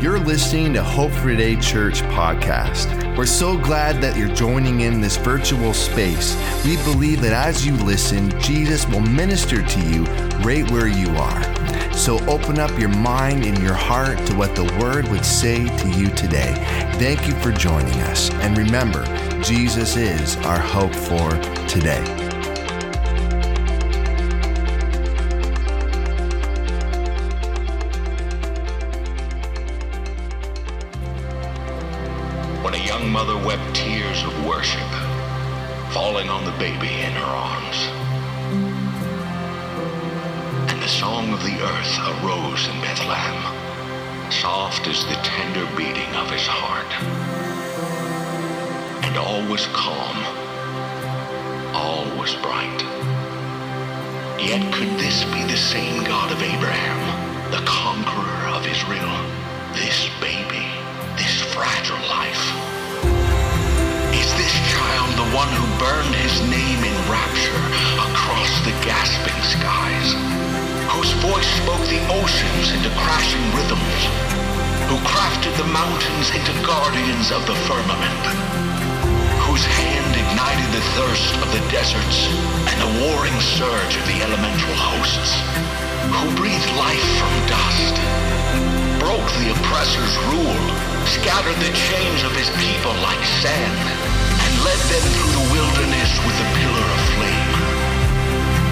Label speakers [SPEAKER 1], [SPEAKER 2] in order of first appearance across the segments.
[SPEAKER 1] You're listening to Hope for Today Church podcast. We're so glad that you're joining in this virtual space. We believe that as you listen, Jesus will minister to you right where you are. So open up your mind and your heart to what the Word would say to you today. Thank you for joining us. And remember, Jesus is our hope for today.
[SPEAKER 2] The whose hand ignited the thirst of the deserts and the warring surge of the elemental hosts, who breathed life from dust, broke the oppressor's rule, scattered the chains of his people like sand, and led them through the wilderness with a pillar of flame.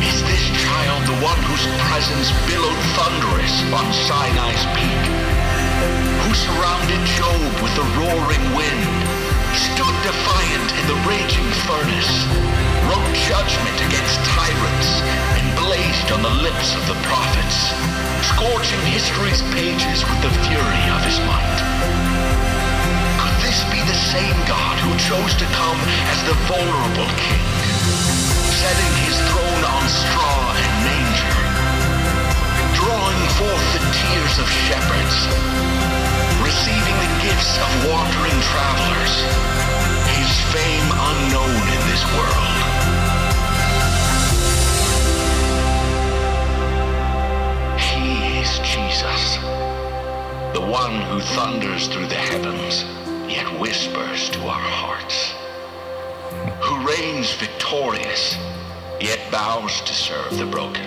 [SPEAKER 2] Is this child the one whose presence billowed thunderous on Sinai's peak? Who surrounded Job with a roaring wind, stood defiant in the raging furnace, wrote judgment against tyrants, and blazed on the lips of the prophets, scorching history's pages with the fury of his might? Could this be the same God who chose to come as the vulnerable king, setting his throne on straw and manger, drawing forth the tears of shepherds, receiving the gifts of wandering travelers, his fame unknown in this world? He is Jesus, the one who thunders through the heavens yet whispers to our hearts, who reigns victorious, yet bows to serve the broken.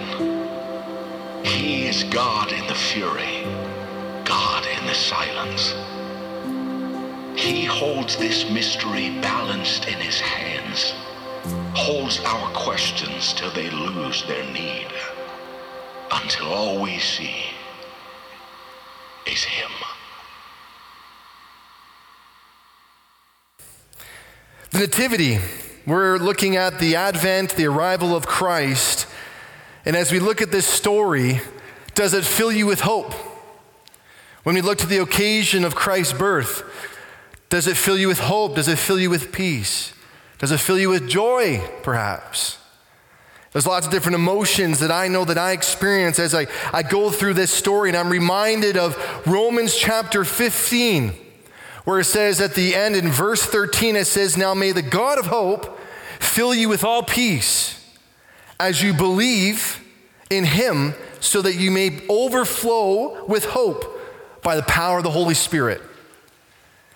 [SPEAKER 2] He is God in the fury, the silence. He holds this mystery balanced in his hands, holds our questions till they lose their need, until all we see is him.
[SPEAKER 1] The Nativity, we're looking at the advent, the arrival of Christ. And as we look at this story, does it fill you with hope? When we look to the occasion of Christ's birth, does it fill you with hope? Does it fill you with peace? Does it fill you with joy, perhaps? There's lots of different emotions that I know that I experience as I, I go through this story, and I'm reminded of Romans chapter 15 where it says at the end in verse 13, it says, Now may the God of hope fill you with all peace as you believe in him, so that you may overflow with hope by the power of the Holy Spirit.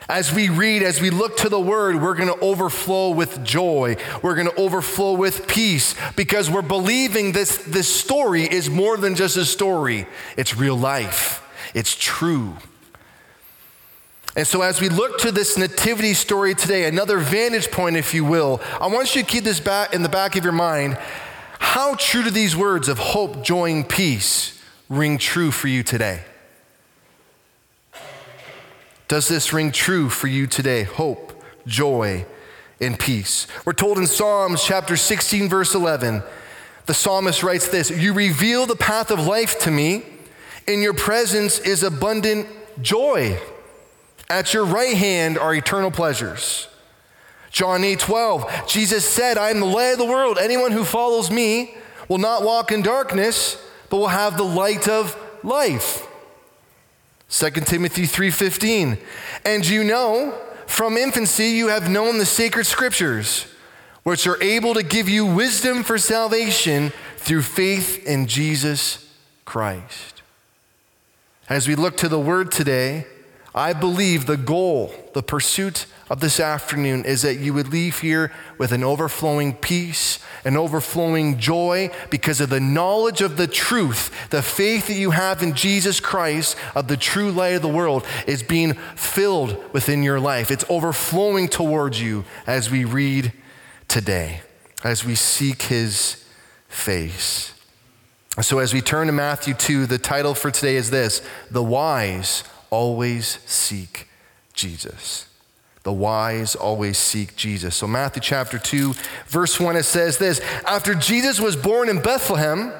[SPEAKER 1] As we read, as we look to the word, we're going to overflow with joy. We're going to overflow with peace because we're believing this, this story is more than just a story, it's real life, it's true. And so, as we look to this nativity story today, another vantage point, if you will, I want you to keep this back in the back of your mind. How true do these words of hope, joy, and peace ring true for you today? Does this ring true for you today? Hope, joy, and peace. We're told in Psalms chapter 16, verse 11, the psalmist writes this You reveal the path of life to me, in your presence is abundant joy. At your right hand are eternal pleasures. John 8 12, Jesus said, I am the light of the world. Anyone who follows me will not walk in darkness, but will have the light of life. 2 Timothy 3:15. And you know, from infancy you have known the sacred scriptures, which are able to give you wisdom for salvation through faith in Jesus Christ. As we look to the word today, I believe the goal, the pursuit of this afternoon is that you would leave here with an overflowing peace, an overflowing joy because of the knowledge of the truth, the faith that you have in Jesus Christ, of the true light of the world, is being filled within your life. It's overflowing towards you as we read today, as we seek his face. So, as we turn to Matthew 2, the title for today is this The Wise always seek Jesus. The wise always seek Jesus. So, Matthew chapter 2, verse 1, it says this After Jesus was born in Bethlehem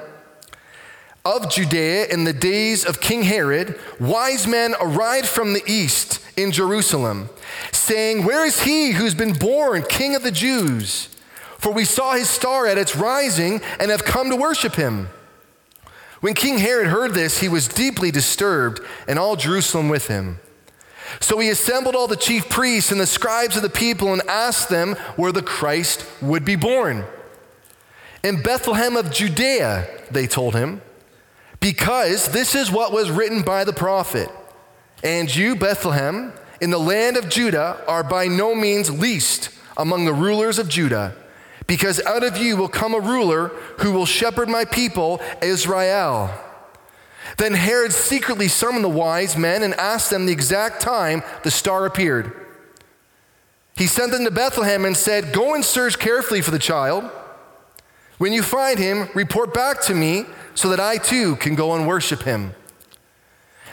[SPEAKER 1] of Judea in the days of King Herod, wise men arrived from the east in Jerusalem, saying, Where is he who's been born King of the Jews? For we saw his star at its rising and have come to worship him. When King Herod heard this, he was deeply disturbed, and all Jerusalem with him. So he assembled all the chief priests and the scribes of the people and asked them where the Christ would be born. In Bethlehem of Judea, they told him, because this is what was written by the prophet. And you, Bethlehem, in the land of Judah, are by no means least among the rulers of Judah because out of you will come a ruler who will shepherd my people, Israel. Then Herod secretly summoned the wise men and asked them the exact time the star appeared. He sent them to Bethlehem and said, Go and search carefully for the child. When you find him, report back to me so that I too can go and worship him.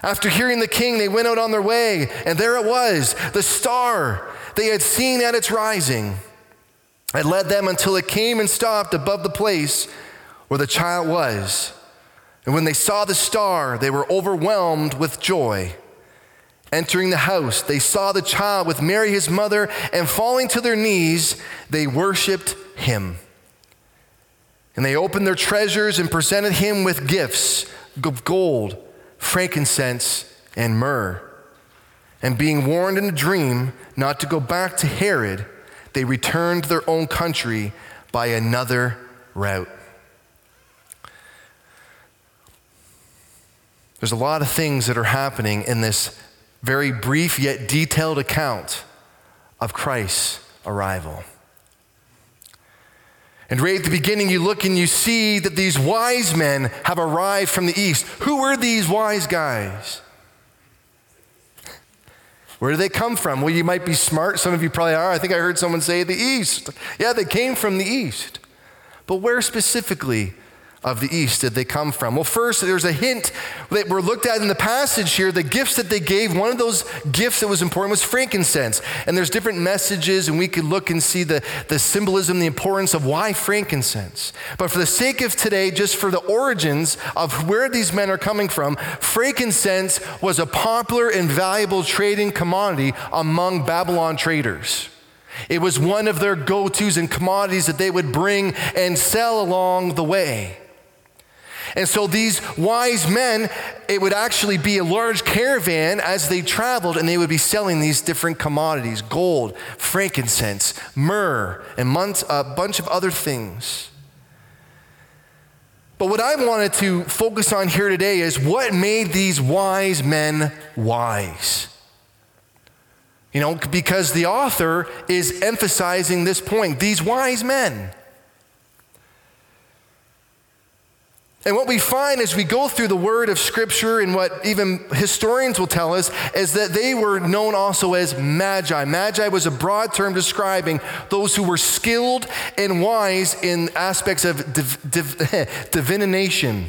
[SPEAKER 1] After hearing the king, they went out on their way, and there it was, the star they had seen at its rising. It led them until it came and stopped above the place where the child was. And when they saw the star, they were overwhelmed with joy. Entering the house, they saw the child with Mary, his mother, and falling to their knees, they worshiped him. And they opened their treasures and presented him with gifts of gold, frankincense, and myrrh. And being warned in a dream not to go back to Herod, they returned their own country by another route. There's a lot of things that are happening in this very brief yet detailed account of Christ's arrival. And right at the beginning, you look and you see that these wise men have arrived from the east. Who were these wise guys? Where do they come from? Well, you might be smart. Some of you probably are. I think I heard someone say the East. Yeah, they came from the East. But where specifically of the east did they come from? Well, first, there's a hint that we're looked at in the passage here. The gifts that they gave, one of those gifts that was important was frankincense. And there's different messages, and we could look and see the, the symbolism, the importance of why frankincense. But for the sake of today, just for the origins of where these men are coming from, frankincense was a popular and valuable trading commodity among Babylon traders. It was one of their go tos and commodities that they would bring and sell along the way. And so these wise men, it would actually be a large caravan as they traveled, and they would be selling these different commodities gold, frankincense, myrrh, and a bunch of other things. But what I wanted to focus on here today is what made these wise men wise. You know, because the author is emphasizing this point. These wise men. And what we find as we go through the word of Scripture and what even historians will tell us is that they were known also as magi. Magi was a broad term describing those who were skilled and wise in aspects of div- div- divination.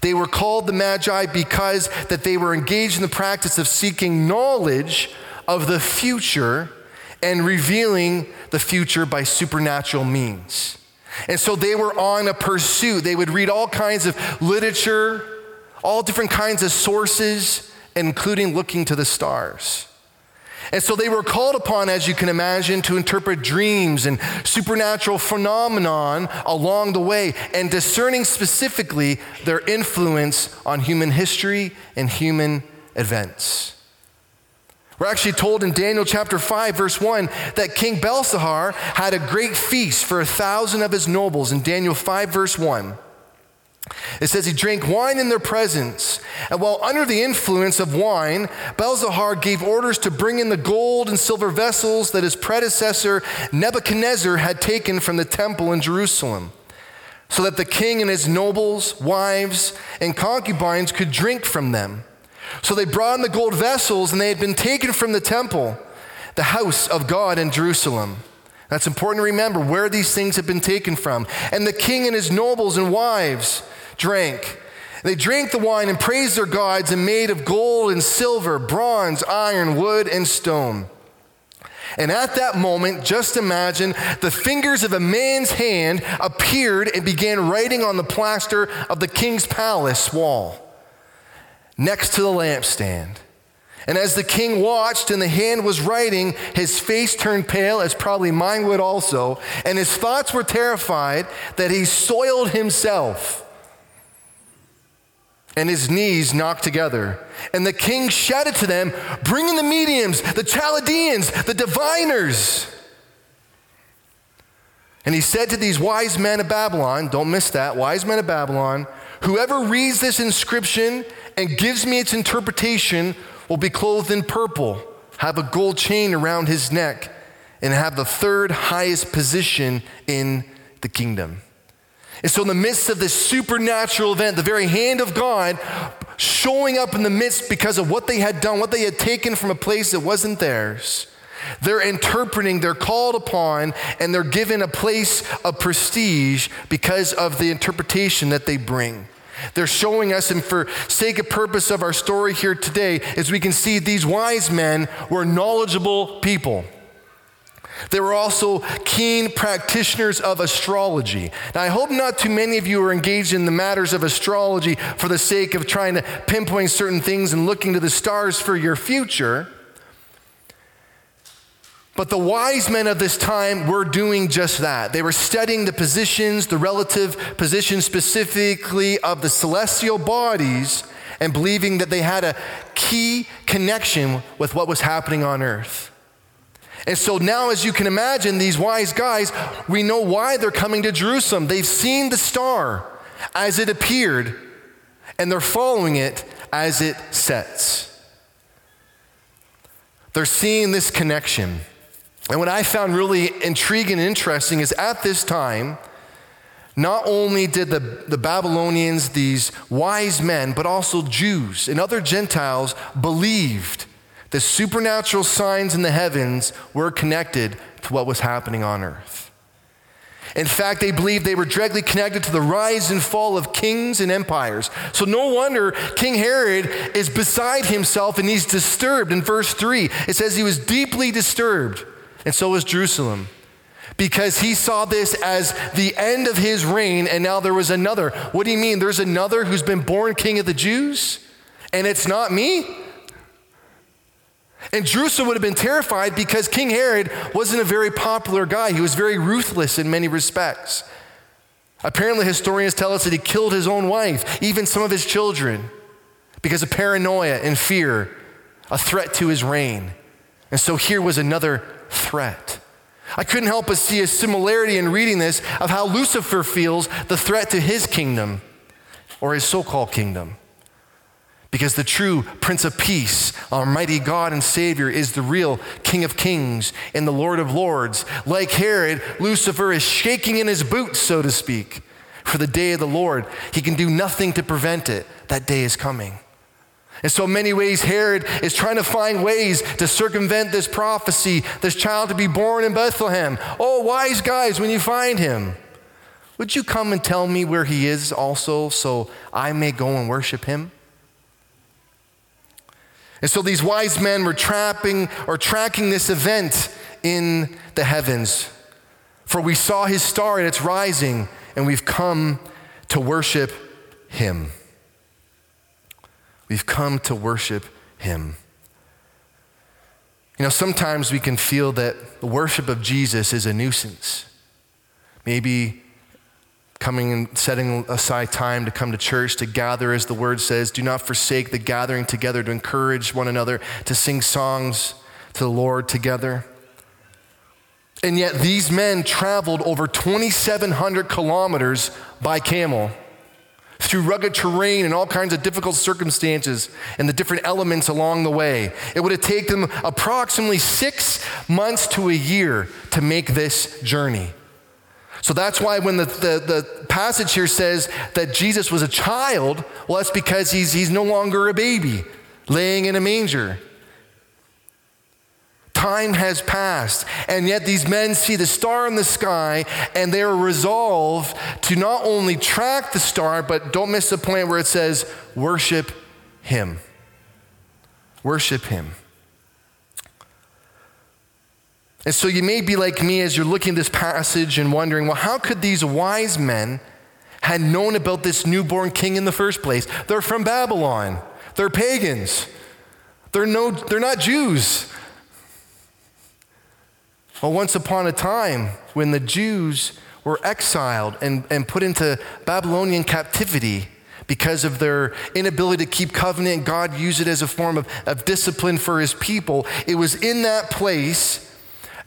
[SPEAKER 1] They were called the magi because that they were engaged in the practice of seeking knowledge of the future and revealing the future by supernatural means. And so they were on a pursuit. They would read all kinds of literature, all different kinds of sources, including looking to the stars. And so they were called upon, as you can imagine, to interpret dreams and supernatural phenomenon along the way and discerning specifically their influence on human history and human events. We're actually told in Daniel chapter 5, verse 1, that King Belshazzar had a great feast for a thousand of his nobles in Daniel 5, verse 1. It says he drank wine in their presence. And while under the influence of wine, Belshazzar gave orders to bring in the gold and silver vessels that his predecessor Nebuchadnezzar had taken from the temple in Jerusalem, so that the king and his nobles, wives, and concubines could drink from them. So they brought in the gold vessels, and they had been taken from the temple, the house of God in Jerusalem. That's important to remember where these things have been taken from. And the king and his nobles and wives, drank. They drank the wine and praised their gods and made of gold and silver, bronze, iron, wood, and stone. And at that moment, just imagine the fingers of a man's hand appeared and began writing on the plaster of the king's palace wall next to the lampstand. And as the king watched and the hand was writing, his face turned pale, as probably mine would also, and his thoughts were terrified that he soiled himself and his knees knocked together. And the king shouted to them, Bring in the mediums, the Chaldeans, the diviners. And he said to these wise men of Babylon, don't miss that, wise men of Babylon, whoever reads this inscription and gives me its interpretation will be clothed in purple, have a gold chain around his neck, and have the third highest position in the kingdom. And so, in the midst of this supernatural event, the very hand of God showing up in the midst because of what they had done, what they had taken from a place that wasn't theirs, they're interpreting, they're called upon, and they're given a place of prestige because of the interpretation that they bring. They're showing us, and for sake of purpose of our story here today, as we can see, these wise men were knowledgeable people. They were also keen practitioners of astrology. Now, I hope not too many of you are engaged in the matters of astrology for the sake of trying to pinpoint certain things and looking to the stars for your future. But the wise men of this time were doing just that. They were studying the positions, the relative positions specifically of the celestial bodies, and believing that they had a key connection with what was happening on earth. And so now, as you can imagine, these wise guys, we know why they're coming to Jerusalem. They've seen the star as it appeared, and they're following it as it sets. They're seeing this connection. And what I found really intriguing and interesting is at this time, not only did the, the Babylonians, these wise men, but also Jews and other Gentiles believed the supernatural signs in the heavens were connected to what was happening on earth. In fact, they believed they were directly connected to the rise and fall of kings and empires. So, no wonder King Herod is beside himself and he's disturbed. In verse 3, it says he was deeply disturbed, and so was Jerusalem, because he saw this as the end of his reign, and now there was another. What do you mean? There's another who's been born king of the Jews, and it's not me? And Jerusalem would have been terrified because King Herod wasn't a very popular guy. He was very ruthless in many respects. Apparently, historians tell us that he killed his own wife, even some of his children, because of paranoia and fear, a threat to his reign. And so here was another threat. I couldn't help but see a similarity in reading this of how Lucifer feels the threat to his kingdom or his so called kingdom. Because the true Prince of Peace, our mighty God and Savior, is the real King of Kings and the Lord of Lords. Like Herod, Lucifer is shaking in his boots, so to speak, for the day of the Lord. He can do nothing to prevent it. That day is coming. In so many ways, Herod is trying to find ways to circumvent this prophecy, this child to be born in Bethlehem. Oh, wise guys, when you find him, would you come and tell me where he is also so I may go and worship him? And so these wise men were trapping or tracking this event in the heavens. For we saw his star and it's rising, and we've come to worship him. We've come to worship him. You know, sometimes we can feel that the worship of Jesus is a nuisance. Maybe coming and setting aside time to come to church, to gather, as the word says. Do not forsake the gathering together, to encourage one another, to sing songs to the Lord together. And yet, these men traveled over 2,700 kilometers by camel, through rugged terrain and all kinds of difficult circumstances and the different elements along the way. It would have taken them approximately six months to a year to make this journey. So that's why when the, the, the, passage here says that Jesus was a child, well, that's because he's, he's no longer a baby laying in a manger. Time has passed, and yet these men see the star in the sky and they are resolved to not only track the star, but don't miss the point where it says, worship him. Worship him. And so you may be like me as you're looking at this passage and wondering, well, how could these wise men had known about this newborn king in the first place? They're from Babylon. They're pagans. They're, no, they're not Jews. Well, once upon a time, when the Jews were exiled and, and put into Babylonian captivity because of their inability to keep covenant, God used it as a form of, of discipline for his people. It was in that place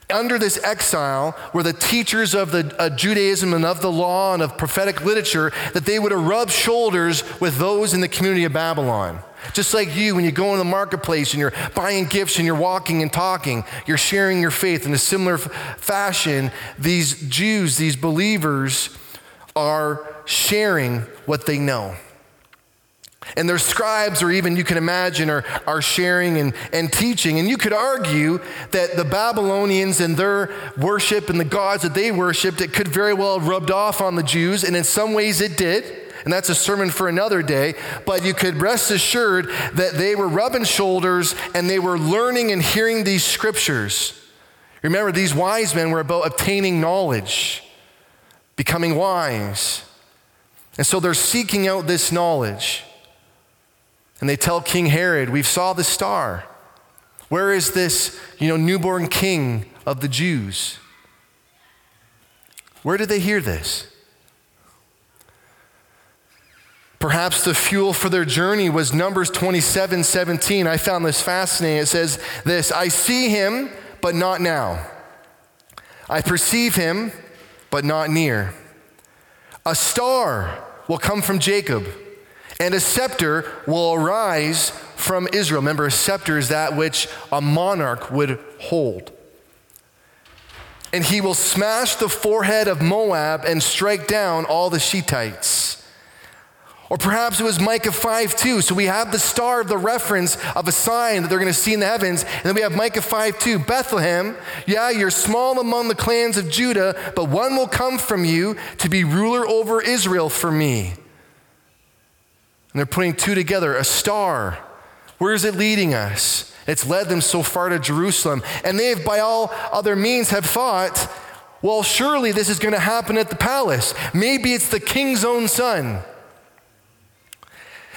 [SPEAKER 1] under this exile were the teachers of the uh, Judaism and of the law and of prophetic literature that they would rubbed shoulders with those in the community of Babylon. Just like you, when you go in the marketplace and you're buying gifts and you're walking and talking, you're sharing your faith in a similar f- fashion. These Jews, these believers, are sharing what they know. And their scribes, or even you can imagine, are, are sharing and, and teaching. And you could argue that the Babylonians and their worship and the gods that they worshiped, it could very well have rubbed off on the Jews. And in some ways it did. And that's a sermon for another day. But you could rest assured that they were rubbing shoulders and they were learning and hearing these scriptures. Remember, these wise men were about obtaining knowledge, becoming wise. And so they're seeking out this knowledge. And they tell King Herod, We've saw the star. Where is this, you know, newborn king of the Jews? Where did they hear this? Perhaps the fuel for their journey was Numbers 27 17. I found this fascinating. It says this I see him, but not now. I perceive him, but not near. A star will come from Jacob and a scepter will arise from Israel. Remember, a scepter is that which a monarch would hold. And he will smash the forehead of Moab and strike down all the Shethites. Or perhaps it was Micah 5 2. So we have the star of the reference of a sign that they're going to see in the heavens. And then we have Micah 5 2. Bethlehem, yeah, you're small among the clans of Judah, but one will come from you to be ruler over Israel for me. And they're putting two together a star. Where is it leading us? It's led them so far to Jerusalem. And they, have, by all other means, have thought, well, surely this is going to happen at the palace. Maybe it's the king's own son.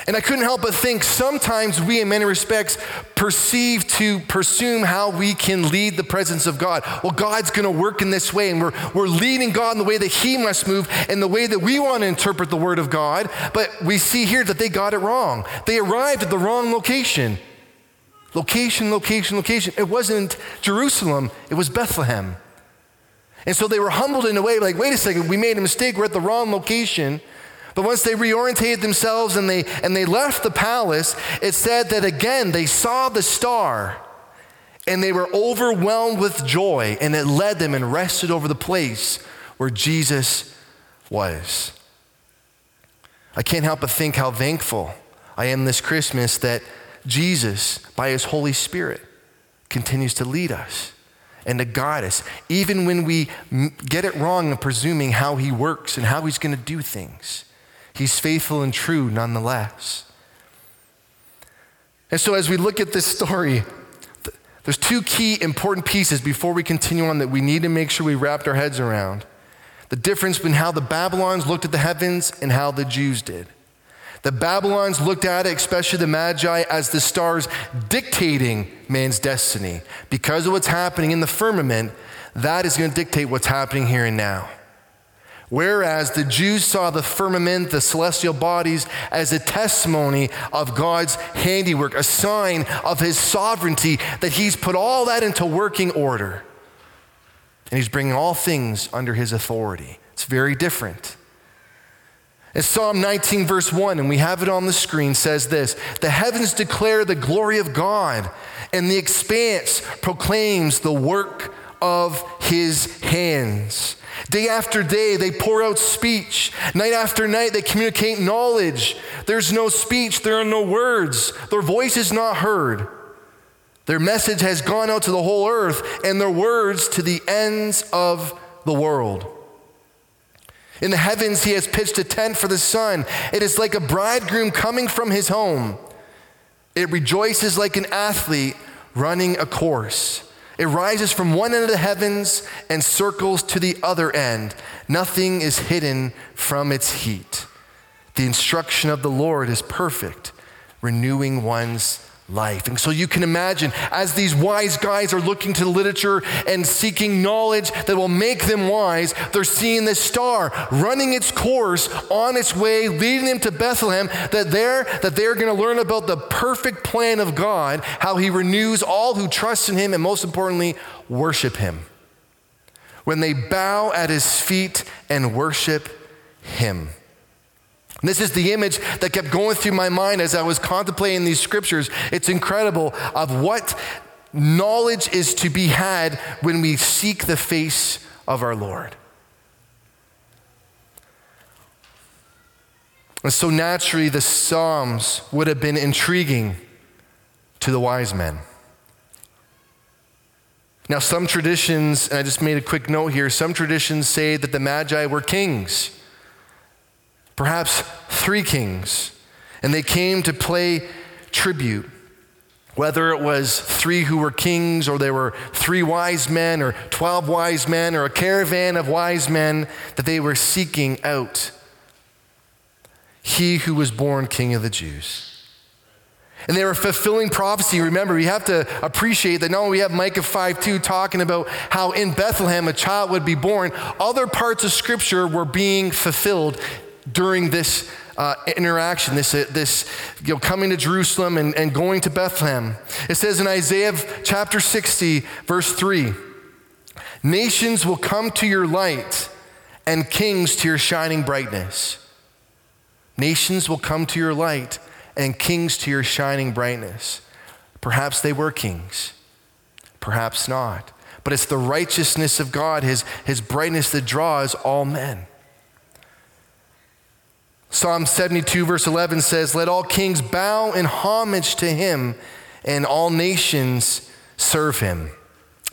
[SPEAKER 1] And I couldn't help but think sometimes we, in many respects, perceive to presume how we can lead the presence of God. Well, God's going to work in this way, and we're, we're leading God in the way that He must move and the way that we want to interpret the Word of God. But we see here that they got it wrong. They arrived at the wrong location. Location, location, location. It wasn't Jerusalem, it was Bethlehem. And so they were humbled in a way like, wait a second, we made a mistake, we're at the wrong location. But once they reorientated themselves and they, and they left the palace, it said that again they saw the star and they were overwhelmed with joy, and it led them and rested over the place where Jesus was. I can't help but think how thankful I am this Christmas that Jesus, by his Holy Spirit, continues to lead us and to guide us, even when we get it wrong in presuming how he works and how he's going to do things. He's faithful and true nonetheless. And so, as we look at this story, there's two key important pieces before we continue on that we need to make sure we wrapped our heads around. The difference between how the Babylons looked at the heavens and how the Jews did. The Babylons looked at it, especially the Magi, as the stars dictating man's destiny. Because of what's happening in the firmament, that is going to dictate what's happening here and now. Whereas the Jews saw the firmament, the celestial bodies, as a testimony of God's handiwork, a sign of his sovereignty, that he's put all that into working order. And he's bringing all things under his authority. It's very different. And Psalm 19, verse 1, and we have it on the screen, says this The heavens declare the glory of God, and the expanse proclaims the work of his hands. Day after day, they pour out speech. Night after night, they communicate knowledge. There's no speech, there are no words. Their voice is not heard. Their message has gone out to the whole earth, and their words to the ends of the world. In the heavens, he has pitched a tent for the sun. It is like a bridegroom coming from his home. It rejoices like an athlete running a course. It rises from one end of the heavens and circles to the other end. Nothing is hidden from its heat. The instruction of the Lord is perfect, renewing one's life. And so you can imagine as these wise guys are looking to literature and seeking knowledge that will make them wise, they're seeing this star running its course on its way, leading them to Bethlehem, that they're, that they're going to learn about the perfect plan of God, how he renews all who trust in him, and most importantly, worship him. When they bow at his feet and worship him. This is the image that kept going through my mind as I was contemplating these scriptures. It's incredible of what knowledge is to be had when we seek the face of our Lord. And so naturally, the Psalms would have been intriguing to the wise men. Now, some traditions, and I just made a quick note here, some traditions say that the Magi were kings perhaps three kings, and they came to pay tribute. Whether it was three who were kings, or they were three wise men, or 12 wise men, or a caravan of wise men that they were seeking out. He who was born King of the Jews. And they were fulfilling prophecy. Remember, we have to appreciate that not only we have Micah 5 2 talking about how in Bethlehem a child would be born, other parts of Scripture were being fulfilled during this uh, interaction, this, uh, this you know, coming to Jerusalem and, and going to Bethlehem. It says in Isaiah chapter 60, verse 3 Nations will come to your light, and kings to your shining brightness. Nations will come to your light, and kings to your shining brightness. Perhaps they were kings, perhaps not. But it's the righteousness of God, his, his brightness that draws all men. Psalm 72, verse 11 says, Let all kings bow in homage to him, and all nations serve him.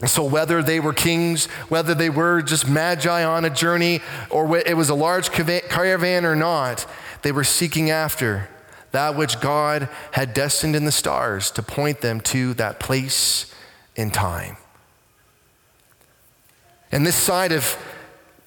[SPEAKER 1] So, whether they were kings, whether they were just magi on a journey, or it was a large caravan or not, they were seeking after that which God had destined in the stars to point them to that place in time. And this side of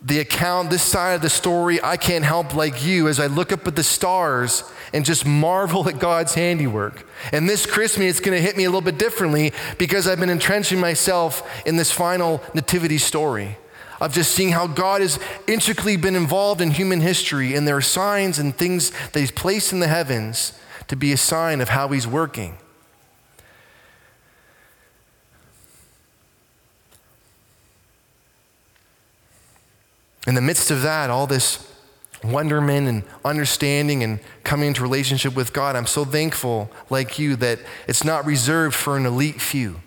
[SPEAKER 1] the account, this side of the story, I can't help like you as I look up at the stars and just marvel at God's handiwork. And this Christmas, it's going to hit me a little bit differently because I've been entrenching myself in this final nativity story of just seeing how God has intricately been involved in human history, and there are signs and things that He's placed in the heavens to be a sign of how He's working. In the midst of that, all this wonderment and understanding and coming into relationship with God, I'm so thankful, like you, that it's not reserved for an elite few.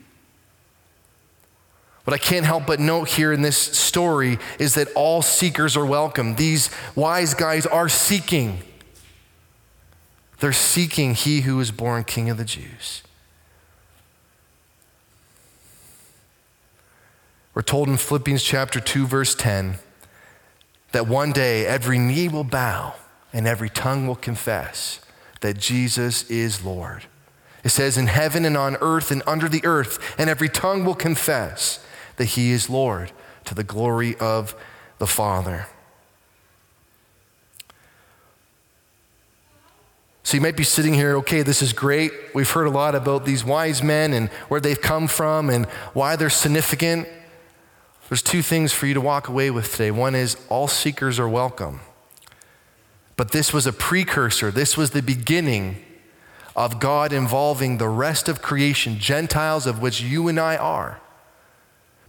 [SPEAKER 1] What I can't help but note here in this story is that all seekers are welcome. These wise guys are seeking. They're seeking he who is born King of the Jews. We're told in Philippians chapter 2, verse 10 that one day every knee will bow and every tongue will confess that Jesus is Lord. It says, in heaven and on earth and under the earth, and every tongue will confess that he is Lord to the glory of the Father. So you might be sitting here, okay, this is great. We've heard a lot about these wise men and where they've come from and why they're significant. There's two things for you to walk away with today. One is all seekers are welcome. But this was a precursor, this was the beginning of God involving the rest of creation, Gentiles, of which you and I are,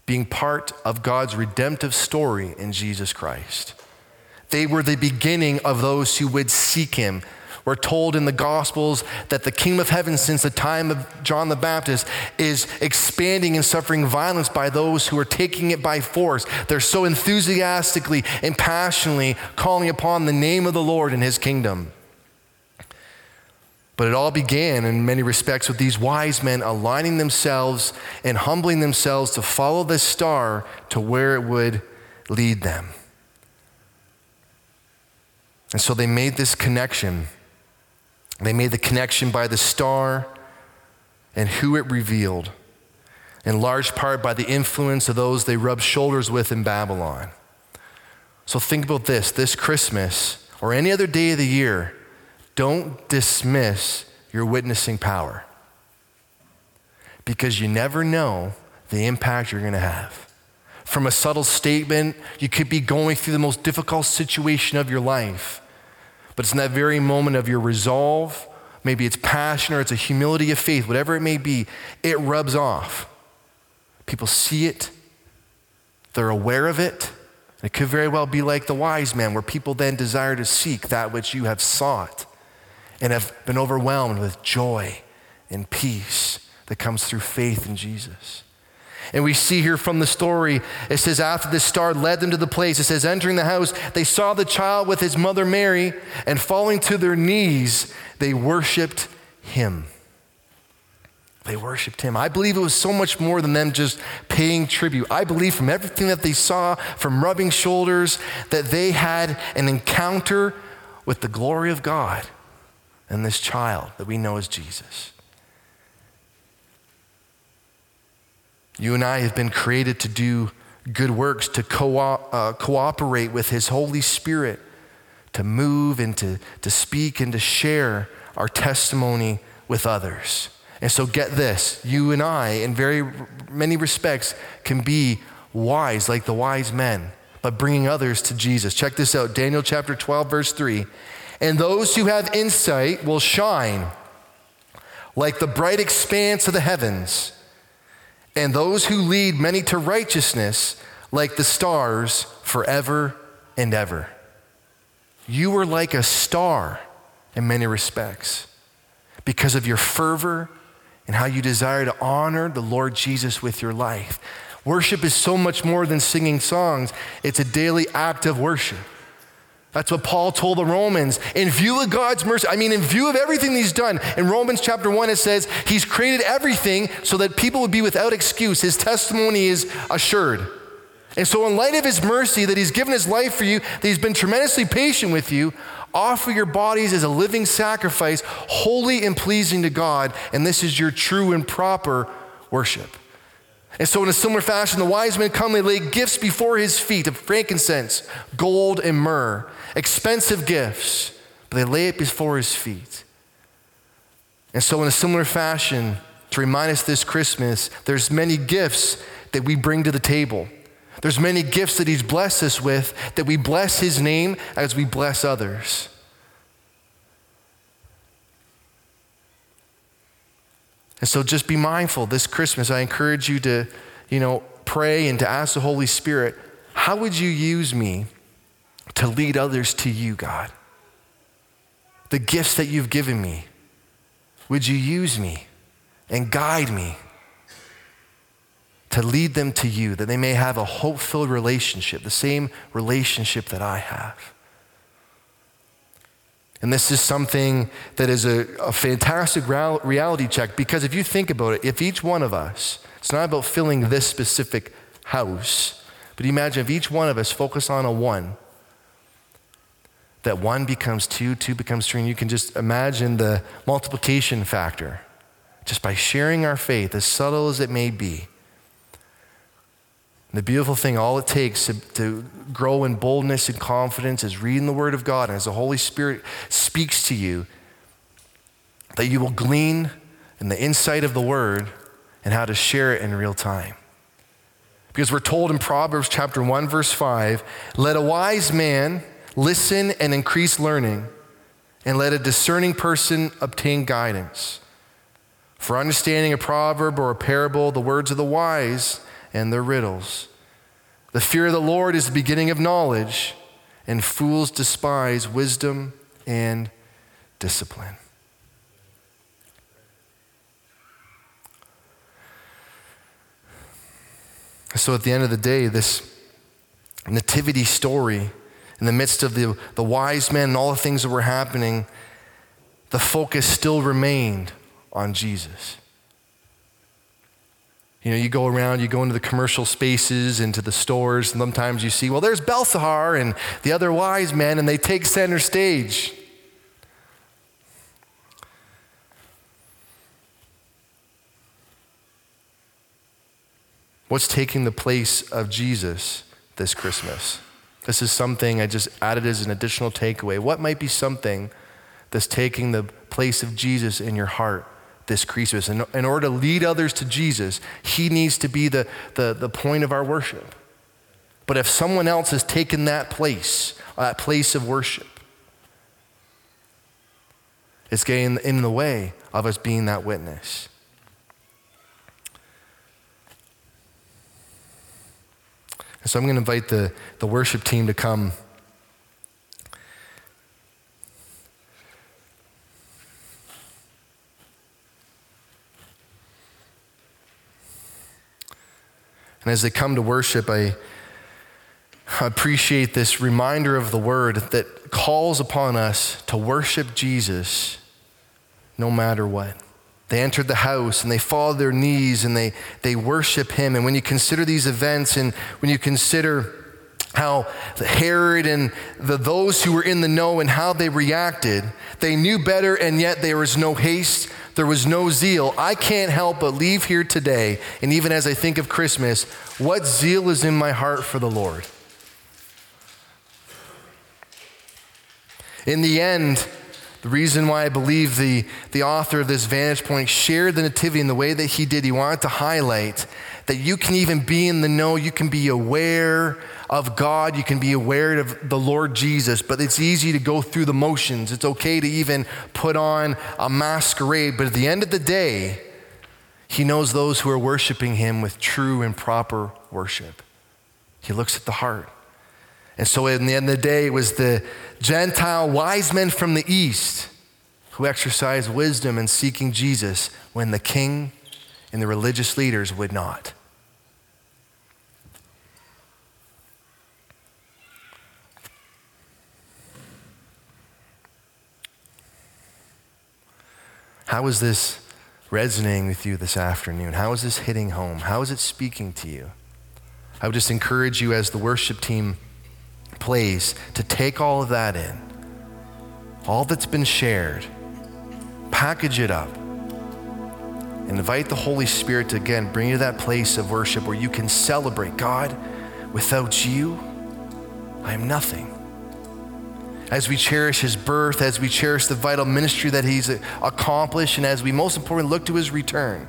[SPEAKER 1] being part of God's redemptive story in Jesus Christ. They were the beginning of those who would seek him. We're told in the Gospels that the kingdom of heaven, since the time of John the Baptist, is expanding and suffering violence by those who are taking it by force. They're so enthusiastically and passionately calling upon the name of the Lord and his kingdom. But it all began in many respects with these wise men aligning themselves and humbling themselves to follow this star to where it would lead them. And so they made this connection they made the connection by the star and who it revealed, in large part by the influence of those they rubbed shoulders with in Babylon. So think about this this Christmas or any other day of the year, don't dismiss your witnessing power because you never know the impact you're going to have. From a subtle statement, you could be going through the most difficult situation of your life. But it's in that very moment of your resolve, maybe it's passion or it's a humility of faith, whatever it may be, it rubs off. People see it, they're aware of it. It could very well be like the wise man, where people then desire to seek that which you have sought and have been overwhelmed with joy and peace that comes through faith in Jesus. And we see here from the story, it says, after the star led them to the place, it says, entering the house, they saw the child with his mother Mary, and falling to their knees, they worshiped him. They worshiped him. I believe it was so much more than them just paying tribute. I believe from everything that they saw, from rubbing shoulders, that they had an encounter with the glory of God and this child that we know as Jesus. You and I have been created to do good works, to co- uh, cooperate with His Holy Spirit, to move and to, to speak and to share our testimony with others. And so, get this you and I, in very many respects, can be wise like the wise men, but bringing others to Jesus. Check this out Daniel chapter 12, verse 3. And those who have insight will shine like the bright expanse of the heavens and those who lead many to righteousness like the stars forever and ever. You are like a star in many respects because of your fervor and how you desire to honor the Lord Jesus with your life. Worship is so much more than singing songs, it's a daily act of worship. That's what Paul told the Romans. In view of God's mercy, I mean, in view of everything he's done, in Romans chapter 1, it says he's created everything so that people would be without excuse. His testimony is assured. And so, in light of his mercy, that he's given his life for you, that he's been tremendously patient with you, offer your bodies as a living sacrifice, holy and pleasing to God. And this is your true and proper worship. And so, in a similar fashion, the wise men come, they lay gifts before his feet of frankincense, gold, and myrrh expensive gifts, but they lay it before his feet. And so, in a similar fashion, to remind us this Christmas, there's many gifts that we bring to the table. There's many gifts that he's blessed us with that we bless his name as we bless others. And so just be mindful this Christmas. I encourage you to, you know, pray and to ask the Holy Spirit, how would you use me to lead others to you, God. The gifts that you've given me, would you use me and guide me to lead them to you, that they may have a hope filled relationship, the same relationship that I have? And this is something that is a, a fantastic reality check because if you think about it, if each one of us, it's not about filling this specific house, but imagine if each one of us focus on a one that one becomes two, two becomes three, and you can just imagine the multiplication factor just by sharing our faith, as subtle as it may be. The beautiful thing, all it takes to, to, grow in boldness and confidence is reading the Word of God. And as the Holy Spirit speaks to you, that you will glean in the insight of the Word and how to share it in real time. Because we're told in Proverbs chapter 1, verse 5 let a wise man Listen and increase learning, and let a discerning person obtain guidance. For understanding a proverb or a parable, the words of the wise and their riddles. The fear of the Lord is the beginning of knowledge, and fools despise wisdom and discipline. So at the end of the day, this nativity story, in the midst of the, the wise men and all the things that were happening, the focus still remained on Jesus. You know, you go around, you go into the commercial spaces, into the stores, and sometimes you see, well, there's Belshazzar and the other wise men, and they take center stage. What's taking the place of Jesus this Christmas? This is something I just added as an additional takeaway. What might be something that's taking the place of Jesus in your heart this Christmas? In, in order to lead others to Jesus, He needs to be the, the, the point of our worship. But if someone else has taken that place, that place of worship, it's getting in the way of us being that witness. So I'm going to invite the, the worship team to come. And as they come to worship, I appreciate this reminder of the word that calls upon us to worship Jesus no matter what. They entered the house and they fall to their knees and they, they worship him. And when you consider these events and when you consider how Herod and the, those who were in the know and how they reacted, they knew better and yet there was no haste, there was no zeal. I can't help but leave here today, and even as I think of Christmas, what zeal is in my heart for the Lord? In the end, the reason why I believe the, the author of this vantage point shared the Nativity in the way that he did, he wanted to highlight that you can even be in the know, you can be aware of God, you can be aware of the Lord Jesus, but it's easy to go through the motions. It's okay to even put on a masquerade, but at the end of the day, he knows those who are worshiping him with true and proper worship. He looks at the heart. And so, in the end of the day, it was the Gentile wise men from the east who exercised wisdom in seeking Jesus when the king and the religious leaders would not. How is this resonating with you this afternoon? How is this hitting home? How is it speaking to you? I would just encourage you as the worship team plays to take all of that in, all that's been shared, package it up, and invite the Holy Spirit to again bring you to that place of worship where you can celebrate. God, without you, I am nothing. As we cherish his birth, as we cherish the vital ministry that he's accomplished, and as we most importantly look to his return,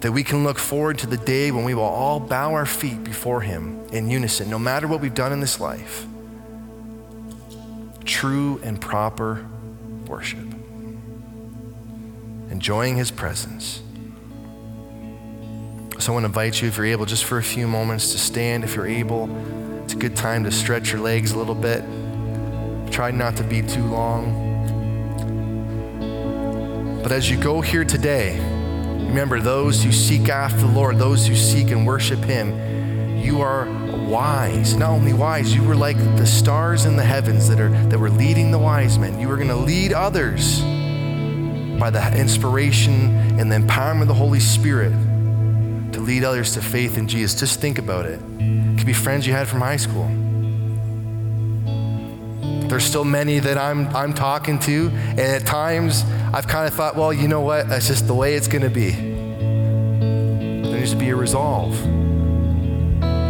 [SPEAKER 1] that we can look forward to the day when we will all bow our feet before Him in unison, no matter what we've done in this life. True and proper worship, enjoying His presence. So I want to invite you, if you're able, just for a few moments to stand. If you're able, it's a good time to stretch your legs a little bit. Try not to be too long. But as you go here today, Remember, those who seek after the Lord, those who seek and worship Him, you are wise. Not only wise, you were like the stars in the heavens that, are, that were leading the wise men. You were going to lead others by the inspiration and the empowerment of the Holy Spirit to lead others to faith in Jesus. Just think about it. It could be friends you had from high school. There's still many that I'm, I'm talking to, and at times I've kind of thought, well, you know what? That's just the way it's going to be. There needs to be a resolve.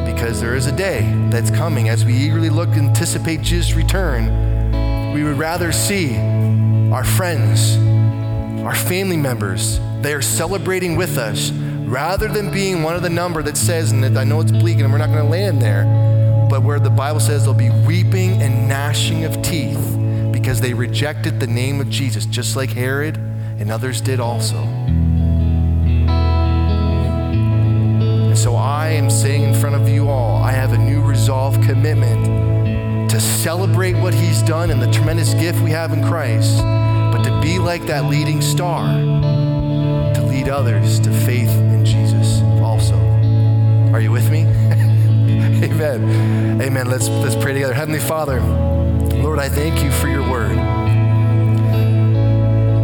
[SPEAKER 1] Because there is a day that's coming as we eagerly look and anticipate Jesus' return. We would rather see our friends, our family members, they are celebrating with us rather than being one of the number that says, and I know it's bleak and we're not going to land there, but where the Bible says there'll be weeping and gnashing of teeth because they rejected the name of Jesus, just like Herod and others did also. And so I am saying in front of you all, I have a new resolve commitment to celebrate what he's done and the tremendous gift we have in Christ, but to be like that leading star, to lead others to faith in Jesus also. Are you with me? Amen. Amen. Let's, let's pray together. Heavenly Father, Lord, I thank you for your word.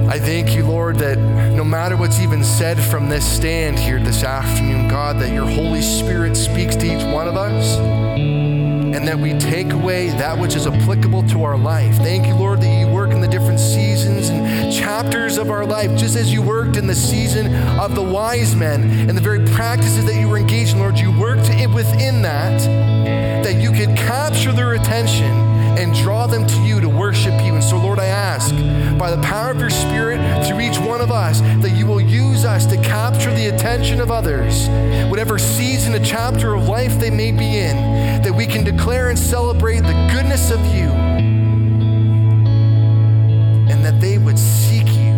[SPEAKER 1] I thank you, Lord, that no matter what's even said from this stand here this afternoon, God, that your Holy Spirit speaks to each one of us and that we take away that which is applicable to our life. Thank you, Lord, that you work in the different seasons and chapters of our life, just as you worked in the season of the wise men and the very practices that you were engaged in, Lord. You worked within that, that you could capture their attention and draw them to you to worship you. And so, Lord, I ask by the power of your Spirit through each one of us that you will use us to capture the attention of others, whatever season, a chapter of life they may be in, that we can declare and celebrate the goodness of you, and that they would seek you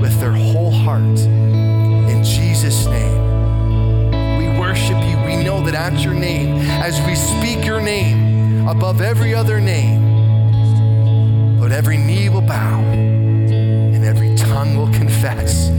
[SPEAKER 1] with their whole heart. In Jesus' name, we worship you. We know that at your name, as we speak your name above every other name, but every knee will bow and every tongue will confess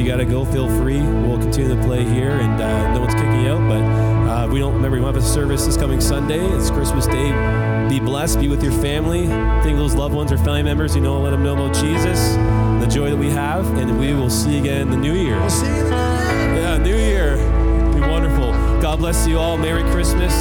[SPEAKER 3] you got to go, feel free. We'll continue to play here, and uh, no one's kicking you out. But uh, we don't remember we have a service this coming Sunday. It's Christmas Day. Be blessed. Be with your family. Think of those loved ones or family members. You know, let them know about Jesus, the joy that we have, and we will see you again in the new year.
[SPEAKER 4] We'll see you in the new year.
[SPEAKER 3] Yeah, New Year. Be wonderful. God bless you all. Merry Christmas.